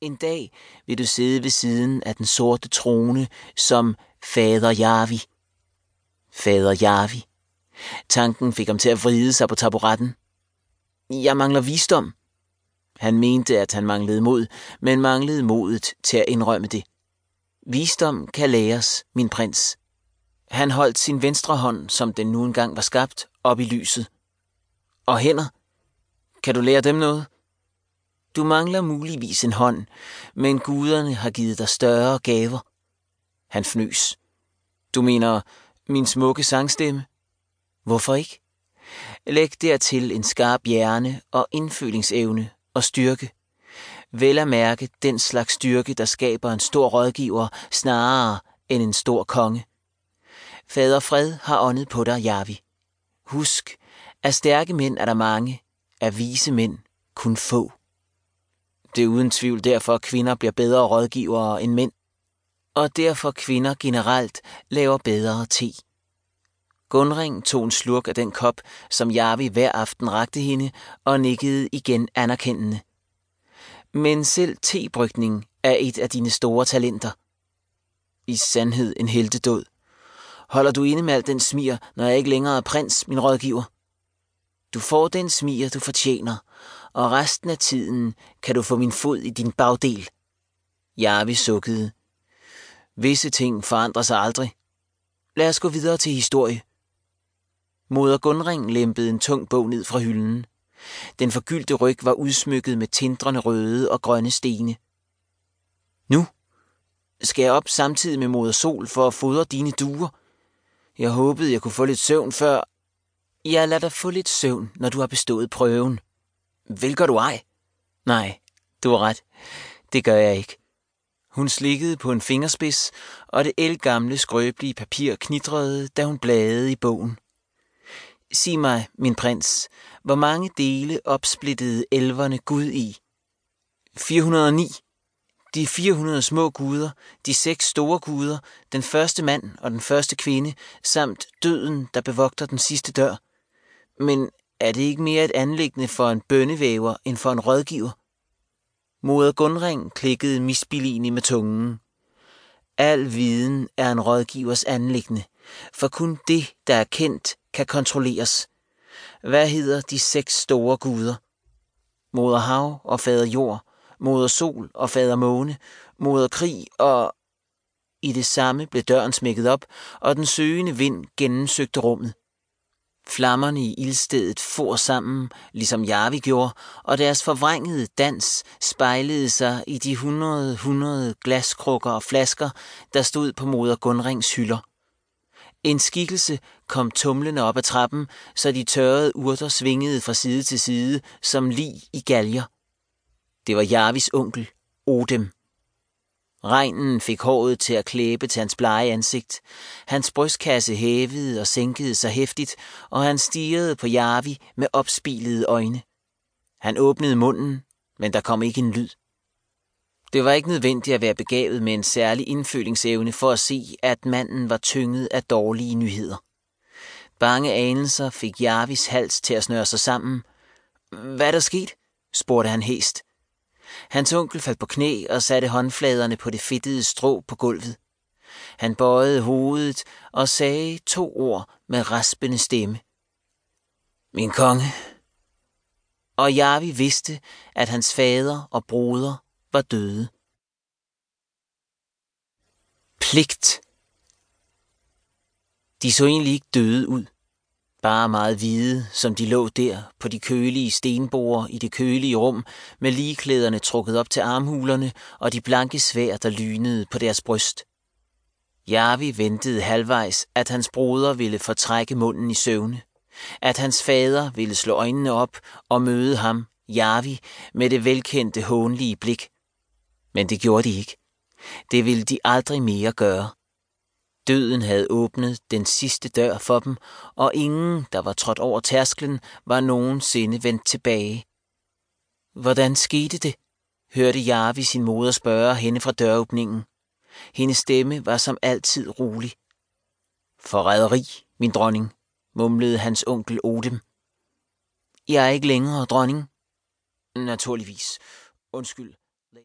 En dag vil du sidde ved siden af den sorte trone som fader Javi. Fader Javi. Tanken fik ham til at vride sig på taburetten. Jeg mangler visdom. Han mente, at han manglede mod, men manglede modet til at indrømme det. Visdom kan læres, min prins. Han holdt sin venstre hånd, som den nu engang var skabt, op i lyset. Og hænder? Kan du lære dem noget? Du mangler muligvis en hånd, men guderne har givet dig større gaver. Han fnøs. Du mener min smukke sangstemme? Hvorfor ikke? Læg dertil en skarp hjerne og indfølingsevne og styrke. Vel at mærke den slags styrke, der skaber en stor rådgiver snarere end en stor konge. Fader Fred har åndet på dig, Javi. Husk, at stærke mænd er der mange, at vise mænd kun få. Det er uden tvivl derfor, at kvinder bliver bedre rådgivere end mænd, og derfor kvinder generelt laver bedre te. Gunring tog en slurk af den kop, som Jarvi hver aften rakte hende, og nikkede igen anerkendende. Men selv tebrygning er et af dine store talenter. I sandhed en heltedåd. Holder du inde med al den smier, når jeg ikke længere er prins, min rådgiver? Du får den smier, du fortjener, og resten af tiden kan du få min fod i din bagdel. Jarvi sukkede. Visse ting forandrer sig aldrig. Lad os gå videre til historie. Moder Gunring lempede en tung bog ned fra hylden. Den forgyldte ryg var udsmykket med tindrende røde og grønne stene. Nu skal jeg op samtidig med moder Sol for at fodre dine duer. Jeg håbede, jeg kunne få lidt søvn før. Jeg lader dig få lidt søvn, når du har bestået prøven. Vel gør du ej? Nej, du har ret. Det gør jeg ikke. Hun slikkede på en fingerspids, og det elgamle skrøbelige papir knitrede, da hun bladede i bogen. Sig mig, min prins, hvor mange dele opsplittede elverne Gud i? 409. De 400 små guder, de seks store guder, den første mand og den første kvinde, samt døden, der bevogter den sidste dør. Men er det ikke mere et anlæggende for en bønnevæver end for en rådgiver? Moder Gunring klikkede misbilligende med tungen. Al viden er en rådgivers anlæggende, for kun det, der er kendt, kan kontrolleres. Hvad hedder de seks store guder? Moder Hav og Fader Jord, Moder Sol og Fader Måne, Moder Krig og... I det samme blev døren smækket op, og den søgende vind gennemsøgte rummet. Flammerne i ildstedet for sammen, ligesom Jarvi gjorde, og deres forvrængede dans spejlede sig i de hundrede hundrede glaskrukker og flasker, der stod på moder Gunrings hylder. En skikkelse kom tumlende op ad trappen, så de tørrede urter svingede fra side til side som lig i galger. Det var Jarvis onkel, Odem. Regnen fik håret til at klæbe til hans blege ansigt. Hans brystkasse hævede og sænkede sig hæftigt, og han stirrede på Jarvi med opspilede øjne. Han åbnede munden, men der kom ikke en lyd. Det var ikke nødvendigt at være begavet med en særlig indfølingsevne for at se, at manden var tynget af dårlige nyheder. Bange anelser fik Jarvis hals til at snøre sig sammen. Hvad er der sket? spurgte han hæst. Hans onkel faldt på knæ og satte håndfladerne på det fedtede strå på gulvet. Han bøjede hovedet og sagde to ord med raspende stemme. Min konge. Og Javi vidste, at hans fader og broder var døde. Pligt. De så egentlig ikke døde ud. Bare meget hvide, som de lå der på de kølige stenborer i det kølige rum, med ligeklæderne trukket op til armhulerne og de blanke svær, der lynede på deres bryst. Jarvi ventede halvvejs, at hans broder ville fortrække munden i søvne. At hans fader ville slå øjnene op og møde ham, Jarvi, med det velkendte hånlige blik. Men det gjorde de ikke. Det ville de aldrig mere gøre. Døden havde åbnet den sidste dør for dem, og ingen, der var trådt over tærsklen, var nogensinde vendt tilbage. Hvordan skete det? hørte Jarvi sin moder spørge hende fra døråbningen. Hendes stemme var som altid rolig. Forræderi, min dronning, mumlede hans onkel Odem. Jeg er ikke længere dronning. Naturligvis. Undskyld.